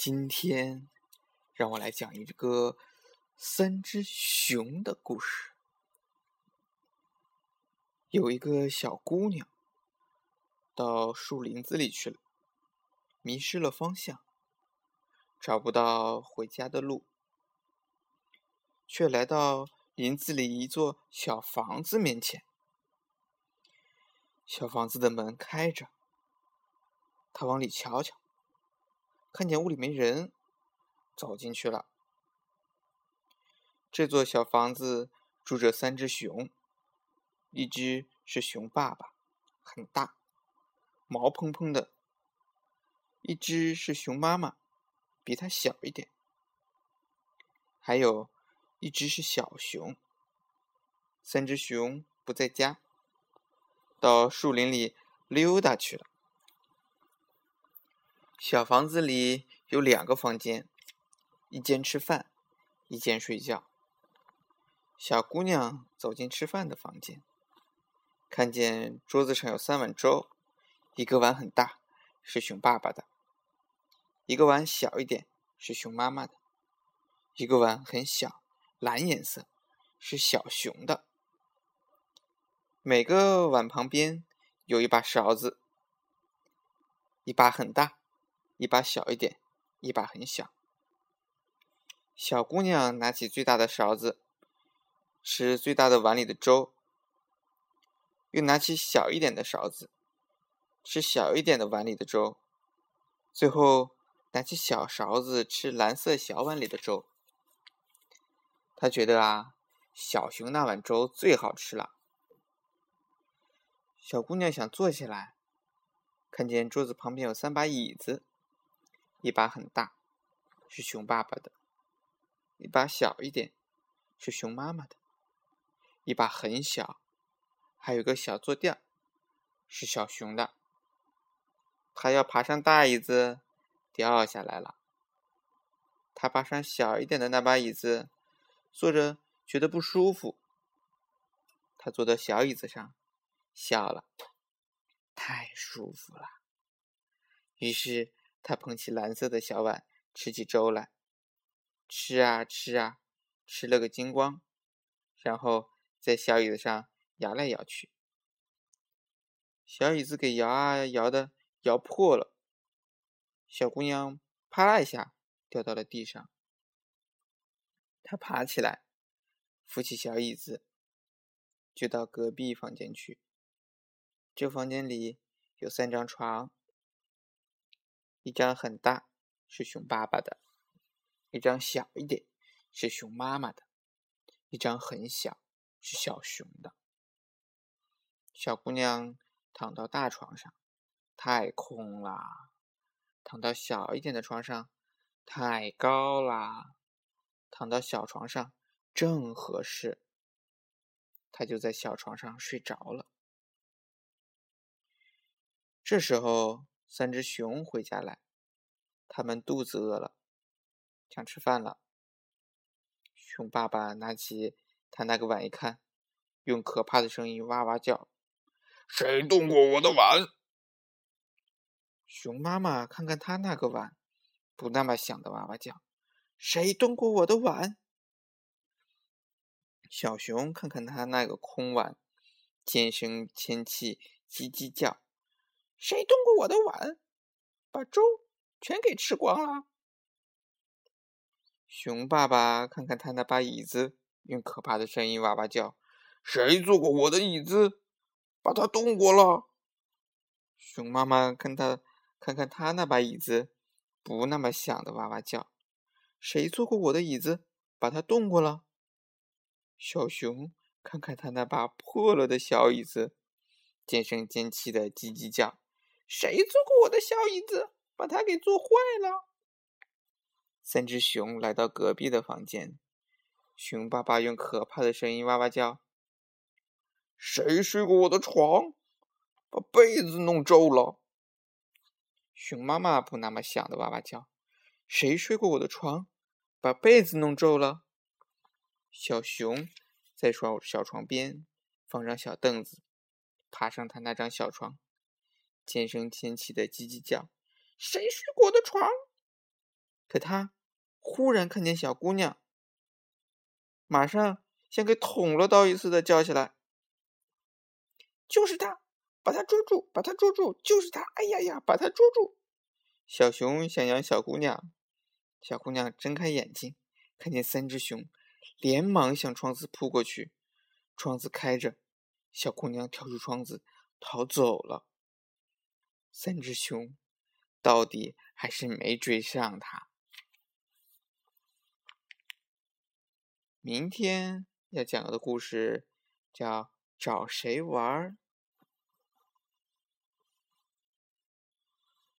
今天，让我来讲一个三只熊的故事。有一个小姑娘到树林子里去了，迷失了方向，找不到回家的路，却来到林子里一座小房子面前。小房子的门开着，她往里瞧瞧。看见屋里没人，走进去了。这座小房子住着三只熊，一只是熊爸爸，很大，毛蓬蓬的；一只是熊妈妈，比它小一点；还有一只是小熊。三只熊不在家，到树林里溜达去了。小房子里有两个房间，一间吃饭，一间睡觉。小姑娘走进吃饭的房间，看见桌子上有三碗粥，一个碗很大，是熊爸爸的；一个碗小一点，是熊妈妈的；一个碗很小，蓝颜色，是小熊的。每个碗旁边有一把勺子，一把很大。一把小一点，一把很小。小姑娘拿起最大的勺子，吃最大的碗里的粥；又拿起小一点的勺子，吃小一点的碗里的粥；最后拿起小勺子吃蓝色小碗里的粥。她觉得啊，小熊那碗粥最好吃了。小姑娘想坐起来，看见桌子旁边有三把椅子。一把很大，是熊爸爸的；一把小一点，是熊妈妈的；一把很小，还有个小坐垫，是小熊的。他要爬上大椅子，掉下来了。他爬上小一点的那把椅子，坐着觉得不舒服。他坐到小椅子上，笑了，太舒服了。于是。他捧起蓝色的小碗，吃起粥来，吃啊吃啊，吃了个精光，然后在小椅子上摇来摇去，小椅子给摇啊摇的摇破了，小姑娘啪啦一下掉到了地上。她爬起来，扶起小椅子，就到隔壁房间去。这房间里有三张床。一张很大，是熊爸爸的；一张小一点，是熊妈妈的；一张很小，是小熊的。小姑娘躺到大床上，太空啦；躺到小一点的床上，太高啦；躺到小床上，正合适。她就在小床上睡着了。这时候。三只熊回家来，他们肚子饿了，想吃饭了。熊爸爸拿起他那个碗一看，用可怕的声音哇哇叫：“谁动过我的碗？”熊妈妈看看他那个碗，不那么响的哇哇叫：“谁动过我的碗？”小熊看看他那个空碗，尖声尖气叽叽叫。谁动过我的碗，把粥全给吃光了？熊爸爸看看他那把椅子，用可怕的声音哇哇叫：“谁坐过我的椅子，把它动过了？”熊妈妈看他看看他那把椅子，不那么响的哇哇叫：“谁坐过我的椅子，把它动过了？”小熊看看他那把破了的小椅子，尖声尖气的叽叽叫。谁坐过我的小椅子，把它给坐坏了？三只熊来到隔壁的房间，熊爸爸用可怕的声音哇哇叫：“谁睡过我的床，把被子弄皱了？”熊妈妈不那么响的哇哇叫：“谁睡过我的床，把被子弄皱了？”小熊在床小床边放张小凳子，爬上他那张小床。尖声尖气的叽叽叫，谁睡过我的床？可他忽然看见小姑娘，马上像给捅了刀一似的叫起来：“就是他！把他捉住！把他捉住！就是他！哎呀呀，把他捉住！”小熊想养小姑娘，小姑娘睁开眼睛，看见三只熊，连忙向窗子扑过去。窗子开着，小姑娘跳出窗子逃走了。三只熊到底还是没追上它。明天要讲的故事叫《找谁玩儿》。